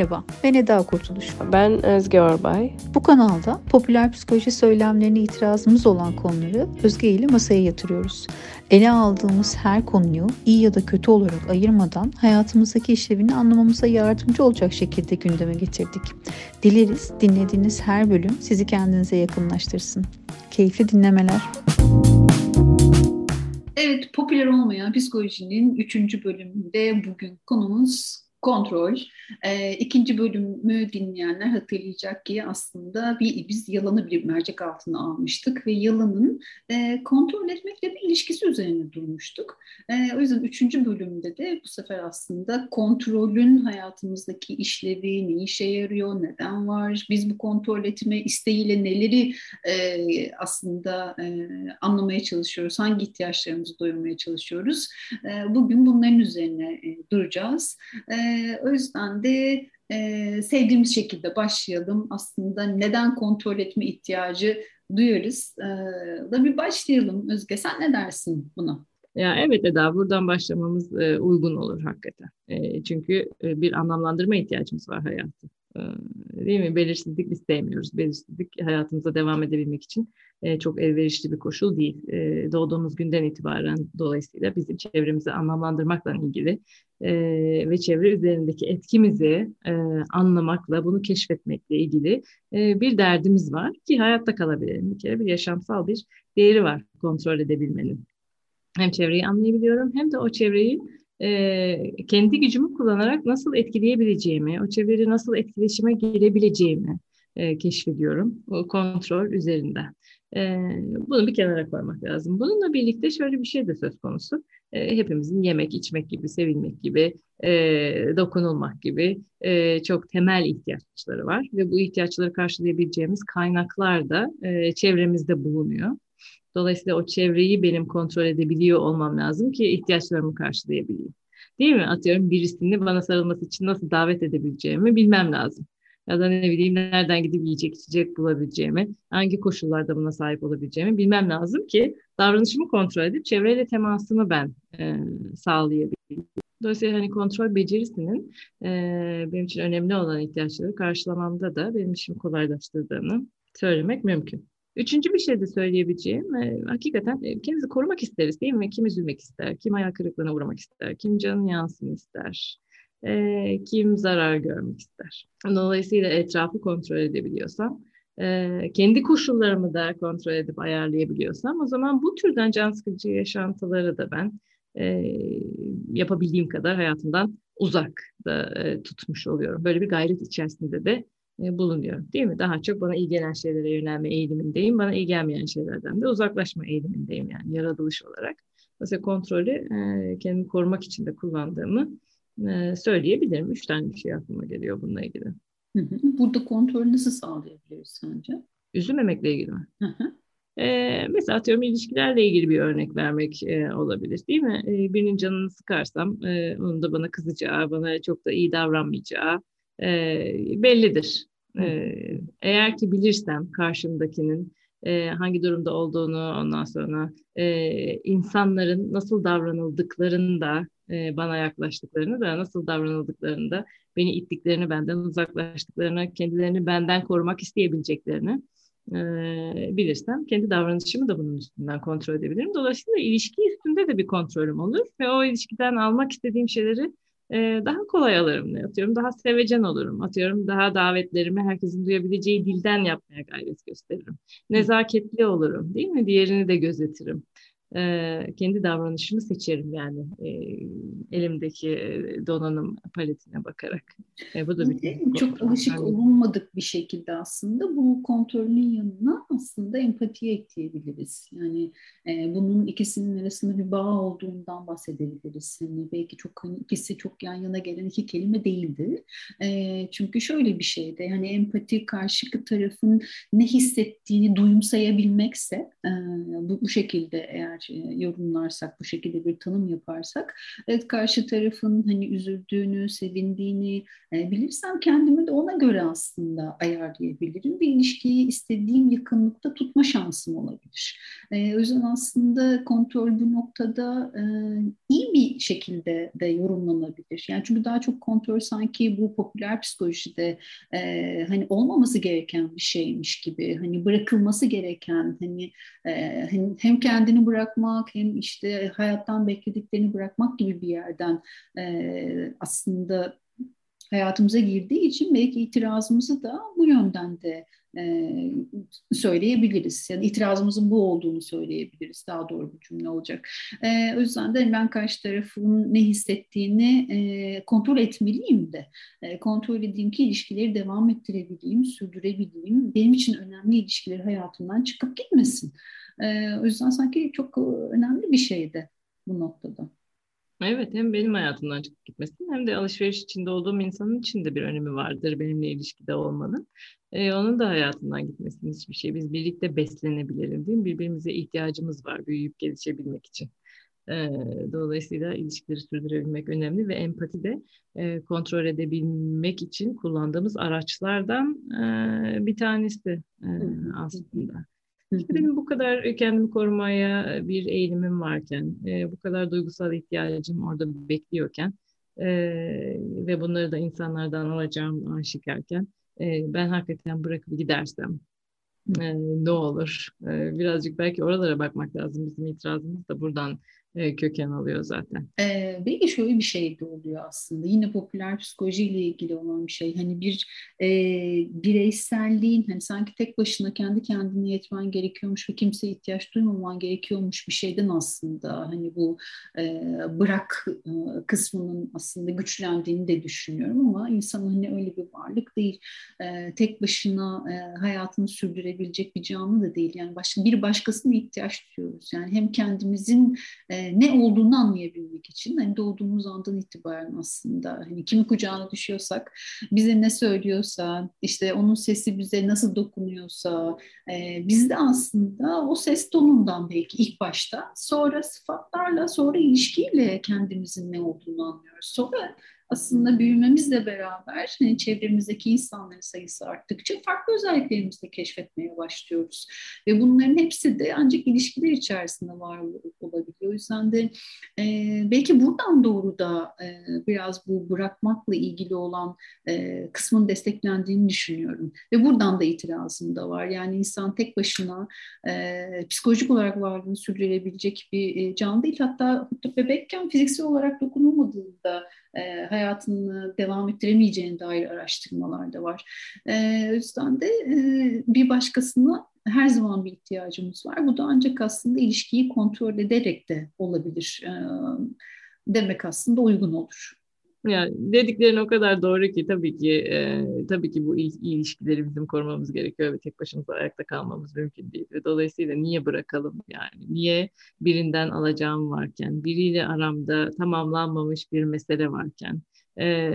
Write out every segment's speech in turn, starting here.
Merhaba, ben Eda Kurtuluş. Ben Özge Orbay. Bu kanalda popüler psikoloji söylemlerine itirazımız olan konuları Özge ile masaya yatırıyoruz. Ele aldığımız her konuyu iyi ya da kötü olarak ayırmadan hayatımızdaki işlevini anlamamıza yardımcı olacak şekilde gündeme getirdik. Dileriz dinlediğiniz her bölüm sizi kendinize yakınlaştırsın. Keyifli dinlemeler. Evet, popüler olmayan psikolojinin 3. bölümünde bugün konumuz kontrol. E, ikinci bölümü dinleyenler hatırlayacak ki aslında bir, biz yalanı bir mercek altına almıştık ve yalanın e, kontrol etmekle bir ilişkisi üzerine durmuştuk. E, o yüzden üçüncü bölümde de bu sefer aslında kontrolün hayatımızdaki işlevi, ne işe yarıyor, neden var, biz bu kontrol etme isteğiyle neleri e, aslında e, anlamaya çalışıyoruz, hangi ihtiyaçlarımızı doyurmaya çalışıyoruz. E, bugün bunların üzerine e, duracağız. E, o yüzden de e, sevdiğimiz şekilde başlayalım. Aslında neden kontrol etme ihtiyacı duyuyoruz. E, da bir başlayalım. Özge sen ne dersin buna? Ya evet Eda buradan başlamamız e, uygun olur hakikaten. E, çünkü e, bir anlamlandırma ihtiyacımız var hayatta. E, değil mi? Belirsizlik biz sevmiyoruz. Belirsizlik hayatımıza devam edebilmek için e, çok elverişli bir koşul değil. E, doğduğumuz günden itibaren dolayısıyla bizim çevremizi anlamlandırmakla ilgili e, ve çevre üzerindeki etkimizi e, anlamakla, bunu keşfetmekle ilgili e, bir derdimiz var ki hayatta kalabilelim. Bir kere bir yaşamsal bir değeri var kontrol edebilmenin. Hem çevreyi anlayabiliyorum hem de o çevreyi e, kendi gücümü kullanarak nasıl etkileyebileceğimi, o çevreyle nasıl etkileşime girebileceğimi e, keşfediyorum o kontrol üzerinden. E, bunu bir kenara koymak lazım. Bununla birlikte şöyle bir şey de söz konusu. E, hepimizin yemek, içmek gibi, sevilmek gibi, e, dokunulmak gibi e, çok temel ihtiyaçları var. Ve bu ihtiyaçları karşılayabileceğimiz kaynaklar da e, çevremizde bulunuyor. Dolayısıyla o çevreyi benim kontrol edebiliyor olmam lazım ki ihtiyaçlarımı karşılayabileyim. Değil mi? Atıyorum birisini bana sarılması için nasıl davet edebileceğimi bilmem lazım ya da ne bileyim nereden gidip yiyecek içecek bulabileceğimi, hangi koşullarda buna sahip olabileceğimi bilmem lazım ki davranışımı kontrol edip çevreyle temasımı ben e, sağlayabileyim. Dolayısıyla hani kontrol becerisinin e, benim için önemli olan ihtiyaçları karşılamamda da benim işimi kolaylaştırdığını söylemek mümkün. Üçüncü bir şey de söyleyebileceğim, e, hakikaten e, kendimizi korumak isteriz değil mi? Kim üzülmek ister, kim hayal kırıklığına uğramak ister, kim canın yansın ister e, kim zarar görmek ister. Dolayısıyla etrafı kontrol edebiliyorsam, e, kendi koşullarımı da kontrol edip ayarlayabiliyorsam o zaman bu türden can sıkıcı yaşantıları da ben e, yapabildiğim kadar hayatımdan uzak da e, tutmuş oluyorum. Böyle bir gayret içerisinde de e, bulunuyorum. Değil mi? Daha çok bana iyi gelen şeylere yönelme eğilimindeyim. Bana iyi gelmeyen şeylerden de uzaklaşma eğilimindeyim yani yaratılış olarak. Mesela kontrolü e, kendimi korumak için de kullandığımı e, söyleyebilirim. Üç tane bir şey aklıma geliyor bununla ilgili. Burada kontrolü nasıl sağlayabiliriz sence? Üzülmemekle ilgili mi? E, mesela atıyorum ilişkilerle ilgili bir örnek vermek e, olabilir değil mi? E, birinin canını sıkarsam e, onun da bana kızacağı, bana çok da iyi davranmayacağı e, bellidir. E, eğer ki bilirsem karşımdakinin e, hangi durumda olduğunu ondan sonra e, insanların nasıl davranıldıklarını da e, bana yaklaştıklarını da nasıl davranıldıklarını da beni ittiklerini benden uzaklaştıklarını kendilerini benden korumak isteyebileceklerini e, bilirsem kendi davranışımı da bunun üstünden kontrol edebilirim. Dolayısıyla ilişki üstünde de bir kontrolüm olur ve o ilişkiden almak istediğim şeyleri e, daha kolay alırım ne atıyorum. Daha sevecen olurum. Atıyorum daha davetlerimi herkesin duyabileceği dilden yapmaya gayret gösteririm. Nezaketli olurum değil mi? Diğerini de gözetirim e, kendi davranışımı seçerim yani e, elimdeki donanım paletine bakarak. E, bu da bir çok alışık yani. olunmadık bir şekilde aslında bu kontrolün yanına aslında empatiye ekleyebiliriz. Yani e, bunun ikisinin arasında bir bağ olduğundan bahsedebiliriz. Yani belki çok hani ikisi çok yan yana gelen iki kelime değildi. E, çünkü şöyle bir şeyde yani empati karşı tarafın ne hissettiğini duyumsayabilmekse e, bu, bu şekilde eğer e, yorumlarsak, bu şekilde bir tanım yaparsak, evet karşı tarafın hani üzüldüğünü, sevindiğini e, bilirsem kendimi de ona göre aslında ayarlayabilirim. Bir ilişkiyi istediğim yakınlıkta tutma şansım olabilir. E, o yüzden aslında kontrol bu noktada iyi bir şekilde de yorumlanabilir. Yani çünkü daha çok kontrol sanki bu popüler psikolojide hani olmaması gereken bir şeymiş gibi, hani bırakılması gereken, hani e, hem kendini bırakmak hem işte hayattan beklediklerini bırakmak gibi bir yerden e, aslında hayatımıza girdiği için belki itirazımızı da bu yönden de e, söyleyebiliriz. Yani itirazımızın bu olduğunu söyleyebiliriz. Daha doğru bir cümle olacak. E, o yüzden de ben karşı tarafın ne hissettiğini e, kontrol etmeliyim de. E, kontrol edeyim ki ilişkileri devam ettirebileyim, sürdürebileyim. Benim için önemli ilişkileri hayatımdan çıkıp gitmesin. E, o yüzden sanki çok önemli bir şeydi bu noktada. Evet hem benim hayatımdan çıkıp gitmesin hem de alışveriş içinde olduğum insanın için de bir önemi vardır benimle ilişkide olmanın. Ee, onun da hayatından gitmesin hiçbir şey. Biz birlikte beslenebilelim değil mi? Birbirimize ihtiyacımız var büyüyüp gelişebilmek için. Ee, dolayısıyla ilişkileri sürdürebilmek önemli ve empati de e, kontrol edebilmek için kullandığımız araçlardan e, bir tanesi e, aslında. İşte benim bu kadar kendimi korumaya bir eğilimim varken, bu kadar duygusal ihtiyacım orada bekliyorken ve bunları da insanlardan alacağım aşikarken ben hakikaten bırakıp gidersem ne olur? Birazcık belki oralara bakmak lazım. Bizim itirazımız da buradan e, köken alıyor zaten. Ee, belki şöyle bir şey de oluyor aslında. Yine popüler psikolojiyle ilgili olan bir şey. Hani bir e, bireyselliğin hani sanki tek başına kendi kendine yetmen gerekiyormuş ve kimseye ihtiyaç duymaman gerekiyormuş bir şeyden aslında hani bu e, bırak e, kısmının aslında güçlendiğini de düşünüyorum ama insan hani öyle bir varlık değil. E, tek başına e, hayatını sürdürebilecek bir canlı da değil. Yani başka bir başkasına ihtiyaç duyuyoruz. Yani hem kendimizin e, ne olduğunu anlayabilmek için hani doğduğumuz andan itibaren aslında hani kimin kucağına düşüyorsak bize ne söylüyorsa işte onun sesi bize nasıl dokunuyorsa e, biz de aslında o ses tonundan belki ilk başta sonra sıfatlarla sonra ilişkiyle kendimizin ne olduğunu anlıyoruz. Sonra aslında büyümemizle beraber hani çevremizdeki insanların sayısı arttıkça farklı özelliklerimizi de keşfetmeye başlıyoruz. Ve bunların hepsi de ancak ilişkiler içerisinde var olabiliyor. O yüzden de e, belki buradan doğru da e, biraz bu bırakmakla ilgili olan e, kısmın desteklendiğini düşünüyorum. Ve buradan da itirazım da var. Yani insan tek başına e, psikolojik olarak varlığını sürdürebilecek bir e, canlı değil. Hatta bebekken fiziksel olarak dokunulmadığında e, hayatını devam ettiremeyeceğine dair araştırmalar da var. E, o yüzden de e, bir başkasına her zaman bir ihtiyacımız var. Bu da ancak aslında ilişkiyi kontrol ederek de olabilir. E, demek aslında uygun olur. Yani dediklerin o kadar doğru ki tabii ki e, tabii ki bu ilişkileri bizim korumamız gerekiyor ve tek başımıza ayakta kalmamız mümkün değil. Ve dolayısıyla niye bırakalım yani? Niye birinden alacağım varken, biriyle aramda tamamlanmamış bir mesele varken e,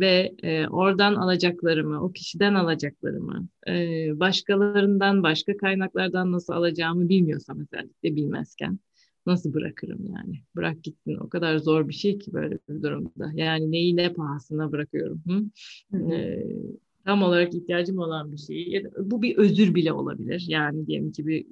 ve e, oradan alacaklarımı, o kişiden alacaklarımı, e, başkalarından, başka kaynaklardan nasıl alacağımı bilmiyorsam özellikle bilmezken nasıl bırakırım yani? Bırak gitsin. O kadar zor bir şey ki böyle bir durumda. Yani neyi ne pahasına bırakıyorum. Hı? Hı Ee, tam olarak ihtiyacım olan bir şey. Bu bir özür bile olabilir. Yani diyelim ki bir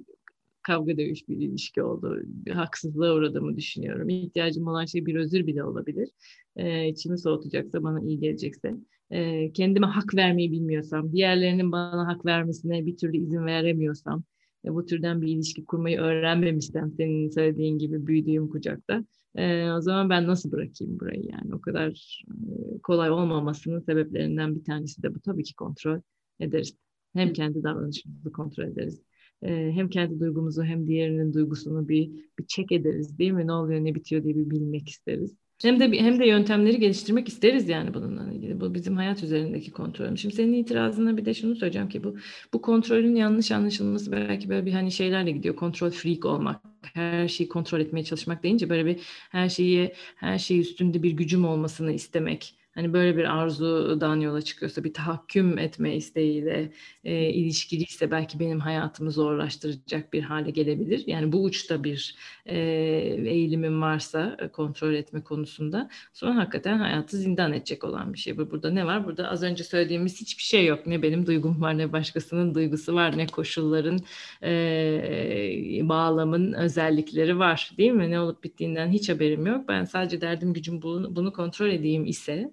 kavga dövüş bir ilişki oldu. Bir haksızlığa uğradığımı düşünüyorum. İhtiyacım olan şey bir özür bile olabilir. Ee, içimi soğutacaksa, bana iyi gelecekse. Ee, kendime hak vermeyi bilmiyorsam, diğerlerinin bana hak vermesine bir türlü izin veremiyorsam, bu türden bir ilişki kurmayı öğrenmemişsem senin söylediğin gibi büyüdüğüm kucakta e, o zaman ben nasıl bırakayım burayı yani o kadar e, kolay olmamasının sebeplerinden bir tanesi de bu tabii ki kontrol ederiz. Hem kendi davranışımızı kontrol ederiz. E, hem kendi duygumuzu hem diğerinin duygusunu bir bir çek ederiz değil mi? Ne oluyor ne bitiyor diye bir bilmek isteriz. Hem de hem de yöntemleri geliştirmek isteriz yani bununla ilgili. Bu bizim hayat üzerindeki kontrol. Şimdi senin itirazına bir de şunu söyleyeceğim ki bu bu kontrolün yanlış anlaşılması belki böyle bir hani şeylerle gidiyor. Kontrol freak olmak, her şeyi kontrol etmeye çalışmak deyince böyle bir her şeyi her şeyi üstünde bir gücüm olmasını istemek hani böyle bir arzudan yola çıkıyorsa bir tahakküm etme isteğiyle e, ilişkiliyse belki benim hayatımı zorlaştıracak bir hale gelebilir. Yani bu uçta bir e, eğilimim varsa e, kontrol etme konusunda sonra hakikaten hayatı zindan edecek olan bir şey. Burada ne var? Burada az önce söylediğimiz hiçbir şey yok. Ne benim duygum var ne başkasının duygusu var ne koşulların e, bağlamın özellikleri var değil mi? Ne olup bittiğinden hiç haberim yok. Ben sadece derdim gücüm bunu, bunu kontrol edeyim ise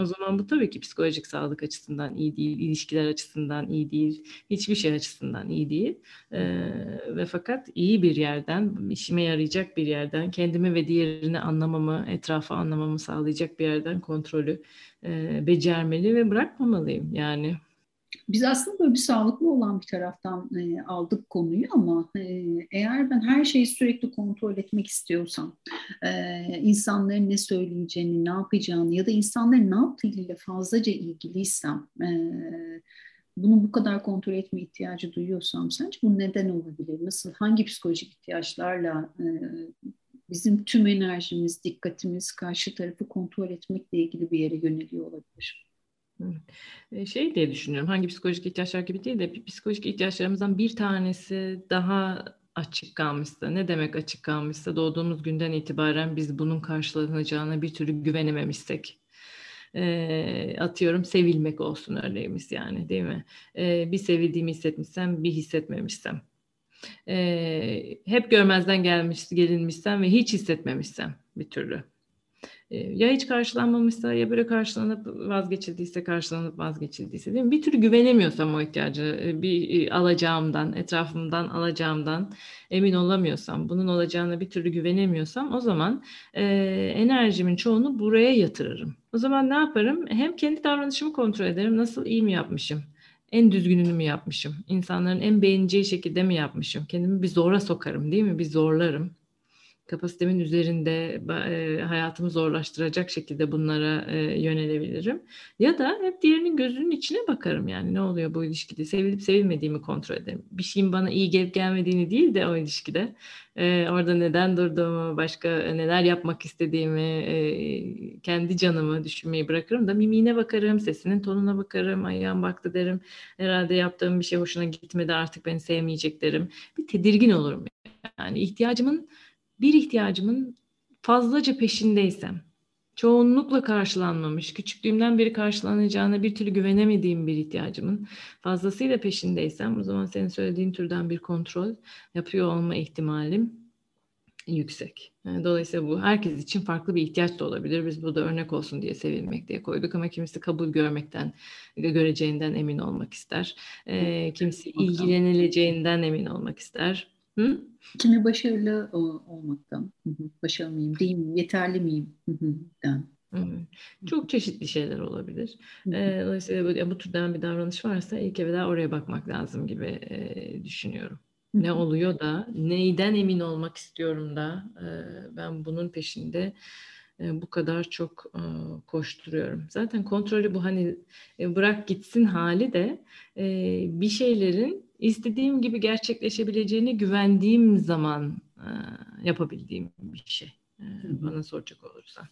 o zaman bu tabii ki psikolojik sağlık açısından iyi değil, ilişkiler açısından iyi değil, hiçbir şey açısından iyi değil. Ee, ve fakat iyi bir yerden, işime yarayacak bir yerden, kendimi ve diğerini anlamamı, etrafı anlamamı sağlayacak bir yerden kontrolü e, becermeli ve bırakmamalıyım. Yani biz aslında böyle bir sağlıklı olan bir taraftan e, aldık konuyu ama e, eğer ben her şeyi sürekli kontrol etmek istiyorsam, e, insanların ne söyleyeceğini, ne yapacağını ya da insanların ne yaptığıyla fazlaca ilgiliysem, e, bunu bu kadar kontrol etme ihtiyacı duyuyorsam sence bu neden olabilir? Nasıl, hangi psikolojik ihtiyaçlarla e, bizim tüm enerjimiz, dikkatimiz karşı tarafı kontrol etmekle ilgili bir yere yöneliyor olabilir? Şey diye düşünüyorum. Hangi psikolojik ihtiyaçlar gibi değil de psikolojik ihtiyaçlarımızdan bir tanesi daha açık kalmışsa, ne demek açık kalmışsa doğduğumuz günden itibaren biz bunun karşılanacağına bir türlü güvenememişsek. Atıyorum sevilmek olsun örneğimiz yani değil mi? Bir sevildiğimi hissetmişsem, bir hissetmemişsem. Hep görmezden gelmiş, gelinmişsem ve hiç hissetmemişsem bir türlü ya hiç karşılanmamışsa ya böyle karşılanıp vazgeçildiyse karşılanıp vazgeçildiyse değil mi? Bir türlü güvenemiyorsam o ihtiyacı bir alacağımdan, etrafımdan alacağımdan emin olamıyorsam, bunun olacağına bir türlü güvenemiyorsam o zaman e, enerjimin çoğunu buraya yatırırım. O zaman ne yaparım? Hem kendi davranışımı kontrol ederim. Nasıl iyi mi yapmışım? en düzgününü mü yapmışım? İnsanların en beğeneceği şekilde mi yapmışım? Kendimi bir zora sokarım değil mi? Bir zorlarım kapasitemin üzerinde e, hayatımı zorlaştıracak şekilde bunlara e, yönelebilirim. Ya da hep diğerinin gözünün içine bakarım yani ne oluyor bu ilişkide sevilip sevilmediğimi kontrol ederim. Bir şeyin bana iyi gelip gelmediğini değil de o ilişkide e, orada neden durduğumu, başka neler yapmak istediğimi, kendi canımı düşünmeyi bırakırım da mimiğine bakarım, sesinin tonuna bakarım, ayağım baktı derim. Herhalde yaptığım bir şey hoşuna gitmedi artık beni sevmeyecek derim. Bir tedirgin olurum yani ihtiyacımın bir ihtiyacımın fazlaca peşindeysem, çoğunlukla karşılanmamış, küçüklüğümden beri karşılanacağına bir türlü güvenemediğim bir ihtiyacımın fazlasıyla peşindeysem o zaman senin söylediğin türden bir kontrol yapıyor olma ihtimalim yüksek. dolayısıyla bu herkes için farklı bir ihtiyaç da olabilir. Biz bu da örnek olsun diye sevilmek diye koyduk ama kimisi kabul görmekten, göreceğinden emin olmak ister. E, kimisi ilgilenileceğinden emin olmak ister. Hı? Kimi başarılı olmaktan, başarılı mıyım, değil miyim, yeterli miyim den. Çok çeşitli şeyler olabilir. Ee, dolayısıyla böyle, bu türden bir davranış varsa ilk evvela oraya bakmak lazım gibi e, düşünüyorum. Ne oluyor da, neyden emin olmak istiyorum da e, ben bunun peşinde e, bu kadar çok e, koşturuyorum. Zaten kontrolü bu hani e, bırak gitsin hali de e, bir şeylerin istediğim gibi gerçekleşebileceğine güvendiğim zaman e, yapabildiğim bir şey. E, bana soracak olursan.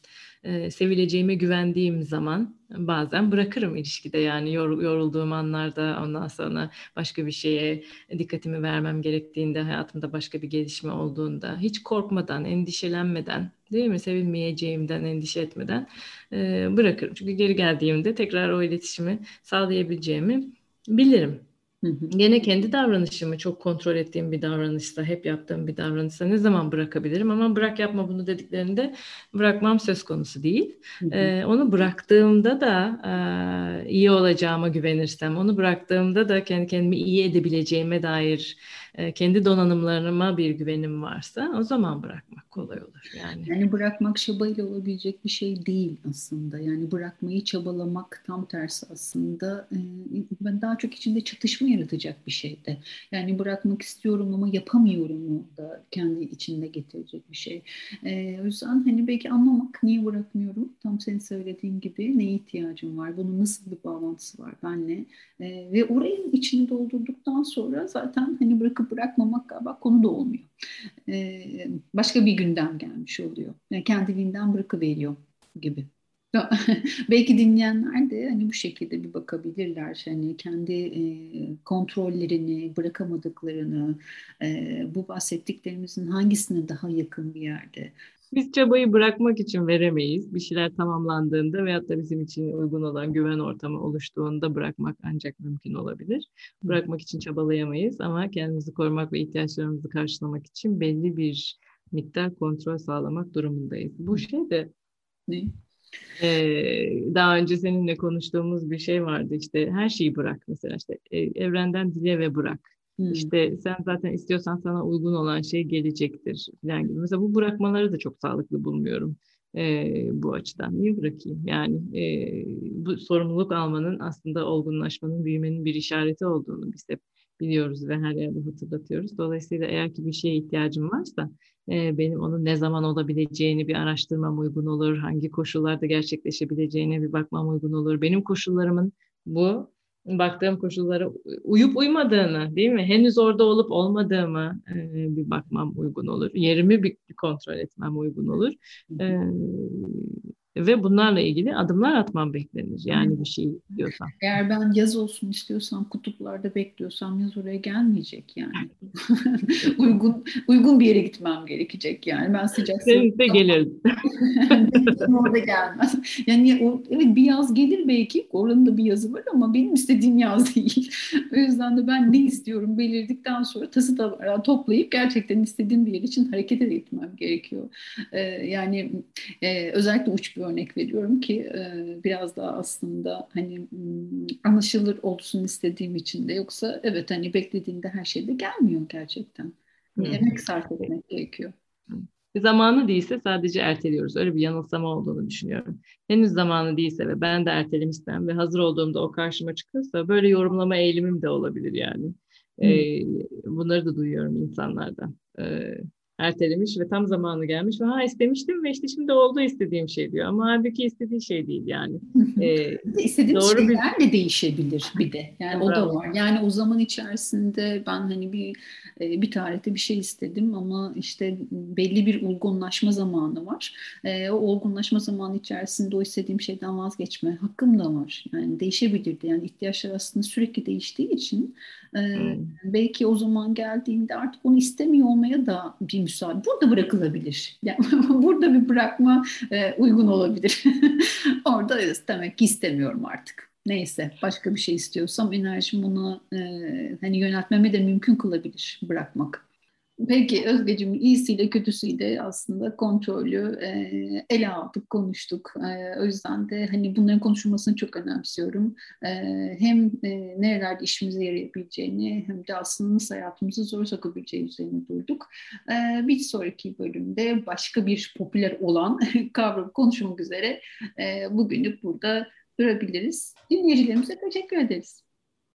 E, sevileceğime güvendiğim zaman bazen bırakırım ilişkide yani yor, yorulduğum anlarda ondan sonra başka bir şeye dikkatimi vermem gerektiğinde hayatımda başka bir gelişme olduğunda hiç korkmadan, endişelenmeden değil mi sevilmeyeceğimden endişe etmeden e, bırakırım. Çünkü geri geldiğimde tekrar o iletişimi sağlayabileceğimi bilirim. Hı hı. Gene kendi davranışımı çok kontrol ettiğim bir davranışsa, hep yaptığım bir davranışsa ne zaman bırakabilirim? Ama bırak yapma bunu dediklerinde bırakmam söz konusu değil. Hı hı. Ee, onu bıraktığımda da e, iyi olacağıma güvenirsem, onu bıraktığımda da kendi kendimi iyi edebileceğime dair e, kendi donanımlarıma bir güvenim varsa o zaman bırakmak kolay olur. Yani yani bırakmak çabayla olabilecek bir şey değil aslında. Yani bırakmayı çabalamak tam tersi aslında e, ben daha çok içinde çatışma yaratacak bir şey de. Yani bırakmak istiyorum ama yapamıyorum da kendi içinde getirecek bir şey. E, o yüzden hani belki anlamak niye bırakmıyorum? Tam senin söylediğin gibi neye ihtiyacım var? Bunun nasıl bir bağlantısı var benle? ve orayın içini doldurduktan sonra zaten hani bırakıp bırakmamak galiba konu da olmuyor. E, başka bir gündem gelmiş oluyor. Yani kendiliğinden bırakıveriyor gibi. Belki dinleyenler de hani bu şekilde bir bakabilirler. Hani kendi e, kontrollerini, bırakamadıklarını, e, bu bahsettiklerimizin hangisine daha yakın bir yerde biz çabayı bırakmak için veremeyiz. Bir şeyler tamamlandığında veyahut da bizim için uygun olan güven ortamı oluştuğunda bırakmak ancak mümkün olabilir. Bırakmak için çabalayamayız ama kendimizi korumak ve ihtiyaçlarımızı karşılamak için belli bir miktar kontrol sağlamak durumundayız. Bu şey de ne? Ee, daha önce seninle konuştuğumuz bir şey vardı işte her şeyi bırak mesela işte e, evrenden dile ve bırak Hmm. İşte sen zaten istiyorsan sana uygun olan şey gelecektir falan gibi. Mesela bu bırakmaları da çok sağlıklı bulmuyorum e, bu açıdan. Niye bırakayım? Yani e, bu sorumluluk almanın aslında olgunlaşmanın, büyümenin bir işareti olduğunu biz hep biliyoruz ve her yerde hatırlatıyoruz. Dolayısıyla eğer ki bir şeye ihtiyacım varsa e, benim onun ne zaman olabileceğini bir araştırmam uygun olur. Hangi koşullarda gerçekleşebileceğine bir bakmam uygun olur. Benim koşullarımın bu baktığım koşullara uyup uymadığını değil mi? Henüz orada olup olmadığımı e, bir bakmam uygun olur. Yerimi bir kontrol etmem uygun olur. E, ve bunlarla ilgili adımlar atmam beklenir. Yani bir şey diyorsam. Eğer ben yaz olsun istiyorsam, kutuplarda bekliyorsam yaz oraya gelmeyecek yani. uygun uygun bir yere gitmem gerekecek yani. Ben sıcak Denizde gelir. orada gelmez. Yani o, evet bir yaz gelir belki. Oranın da bir yazı var ama benim istediğim yaz değil. o yüzden de ben ne istiyorum belirdikten sonra tası da toplayıp gerçekten istediğim bir yer için hareket etmem gerekiyor. Ee, yani e, özellikle uç bir örnek veriyorum ki e, biraz daha aslında hani anlaşılır olsun istediğim için de yoksa evet hani beklediğinde her şey de gelmiyor gerçekten. Hı. Emek sarf etmek gerekiyor. Zamanı değilse sadece erteliyoruz. Öyle bir yanılsama olduğunu düşünüyorum. Henüz zamanı değilse ve ben de ertelemişsem ve hazır olduğumda o karşıma çıkıyorsa böyle yorumlama eğilimim de olabilir yani. Ee, bunları da duyuyorum insanlardan. Ee, ertelemiş ve tam zamanı gelmiş ve ha istemiştim ve işte şimdi oldu istediğim şey diyor. Ama halbuki istediği şey değil yani. ee, İstediğim doğru şeyler bir... de değişebilir bir de. Yani Bravo. o da var. Yani o zaman içerisinde ben hani bir e, bir tarihte bir şey istedim ama işte belli bir olgunlaşma zamanı var. E, o olgunlaşma zamanı içerisinde o istediğim şeyden vazgeçme hakkım da var. Yani değişebilirdi. Yani ihtiyaçlar aslında sürekli değiştiği için e, hmm. belki o zaman geldiğinde artık onu istemiyor olmaya da bir müsaade. Burada bırakılabilir. Yani burada bir bırakma uygun olabilir. Orada demek ki istemiyorum artık neyse başka bir şey istiyorsam enerjim bunu e, hani yöneltmeme de mümkün kılabilir bırakmak. Peki Özgeciğim iyisiyle kötüsüyle aslında kontrolü e, ele aldık, konuştuk. E, o yüzden de hani bunların konuşulmasını çok önemsiyorum. E, hem e, nerelerde işimize yarayabileceğini hem de aslında nasıl hayatımızı zor sokabileceği üzerine durduk. E, bir sonraki bölümde başka bir popüler olan kavram konuşmak üzere e, bugünlük burada durabiliriz. Dinleyicilerimize teşekkür ederiz.